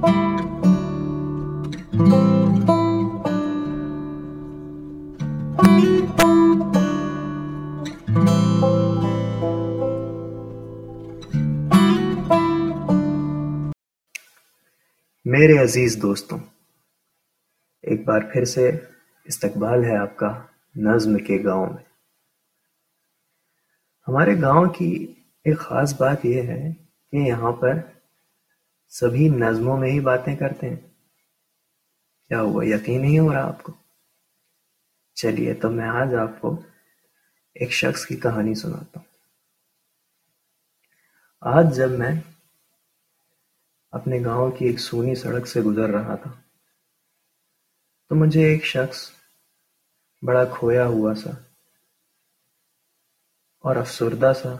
میرے عزیز دوستوں، ایک بار پھر سے استقبال ہے آپ کا نظم کے گاؤں میں۔ ہمارے گاؤں کی ایک خاص بات یہ ہے کہ یہاں پر سبھی نظموں میں ہی باتیں کرتے ہیں۔ کیا ہوا؟ یقین نہیں ہو رہا آپ کو؟ چلیے، تو میں آج آپ کو ایک شخص کی کہانی سناتا ہوں۔ آج جب میں اپنے گاؤں کی ایک سونی سڑک سے گزر رہا تھا، تو مجھے ایک شخص بڑا کھویا ہوا سا اور افسردہ سا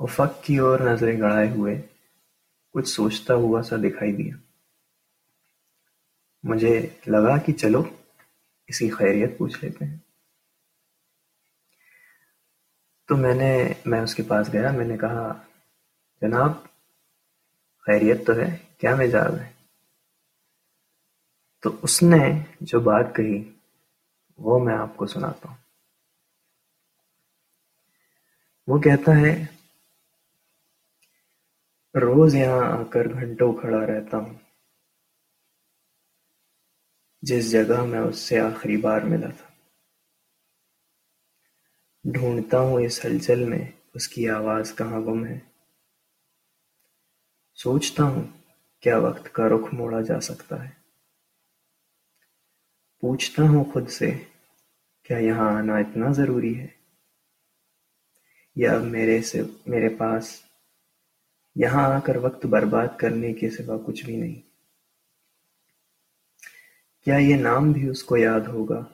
افق کی اور نظریں گڑائے ہوئے کچھ سوچتا ہوا سا دکھائی دیا۔ مجھے لگا کہ چلو اسی خیریت پوچھ لیتے ہیں۔ تو میں نے، میں اس کے پاس گیا، میں نے کہا، جناب، خیریت تو ہے، کیا مزاج ہے؟ تو اس نے جو بات کہی، وہ میں آپ کو سناتا ہوں۔ وہ کہتا ہے روز یہاں آ کر گھنٹوں کھڑا رہتا ہوں۔ جس جگہ میں اس سے آخری بار ملا تھا۔ ڈھونڈتا ہوں اس ہلچل میں اس کی آواز کہاں گم ہے۔ سوچتا ہوں کیا وقت کا رخ موڑا جا سکتا ہے۔ پوچھتا ہوں خود سے کیا یہاں آنا اتنا ضروری ہے۔ یا اب میرے سے، میرے پاس یہاں آ کر وقت برباد کرنے کے سوا کچھ بھی نہیں۔ کیا یہ نام بھی اس کو یاد ہوگا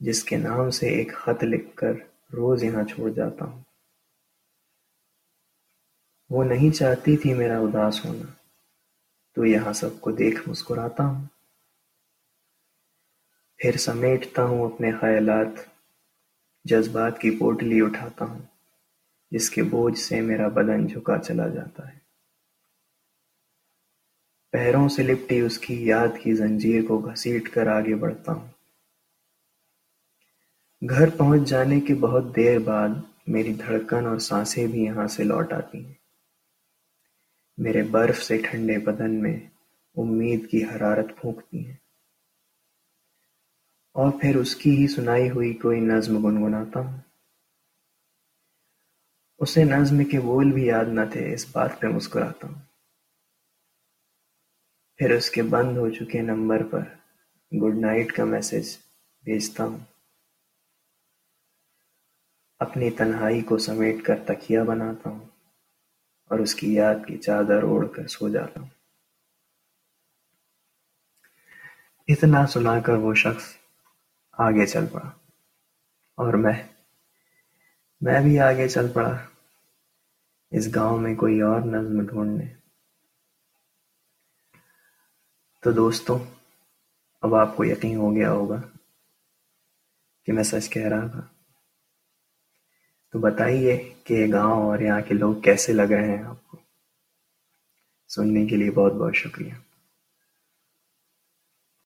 جس کے نام سے ایک خط لکھ کر روز یہاں چھوڑ جاتا ہوں؟ وہ نہیں چاہتی تھی میرا اداس ہونا، تو یہاں سب کو دیکھ مسکراتا ہوں۔ پھر سمیٹتا ہوں اپنے خیالات، جذبات کی پوٹلی اٹھاتا ہوں۔ جس کے بوجھ سے میرا بدن جھکا چلا جاتا ہے۔ پیروں سے لپٹی اس کی یاد کی زنجیر کو گھسیٹ کر آگے بڑھتا ہوں۔ گھر پہنچ جانے کے بہت دیر بعد میری دھڑکن اور سانسیں بھی یہاں سے لوٹ آتی ہیں۔ میرے برف سے ٹھنڈے بدن میں امید کی حرارت پھونکتی ہیں۔ اور پھر اس کی ہی سنائی ہوئی کوئی نظم گنگناتا ہوں۔ اسے نظم کے بول بھی یاد نہ تھے، اس بات پہ مسکراتا ہوں۔ پھر اس کے بند ہو چکے نمبر پر گڈ نائٹ کا میسج بھیجتا ہوں۔ اپنی تنہائی کو سمیٹ کر تکیا بناتا ہوں اور اس کی یاد کی چادر اوڑھ کر سو جاتا ہوں۔ اتنا سنا کر وہ شخص آگے چل پڑا اور میں میں بھی آگے چل پڑا۔ اس گاؤں میں کوئی اور نظم ڈھونڈنے۔ تو دوستوں، اب آپ کو یقین ہو گیا ہوگا کہ میں سچ کہہ رہا تھا۔ تو بتائیے کہ یہ گاؤں اور یہاں کے لوگ کیسے لگ رہے ہیں آپ کو؟ سننے کے لیے بہت بہت شکریہ۔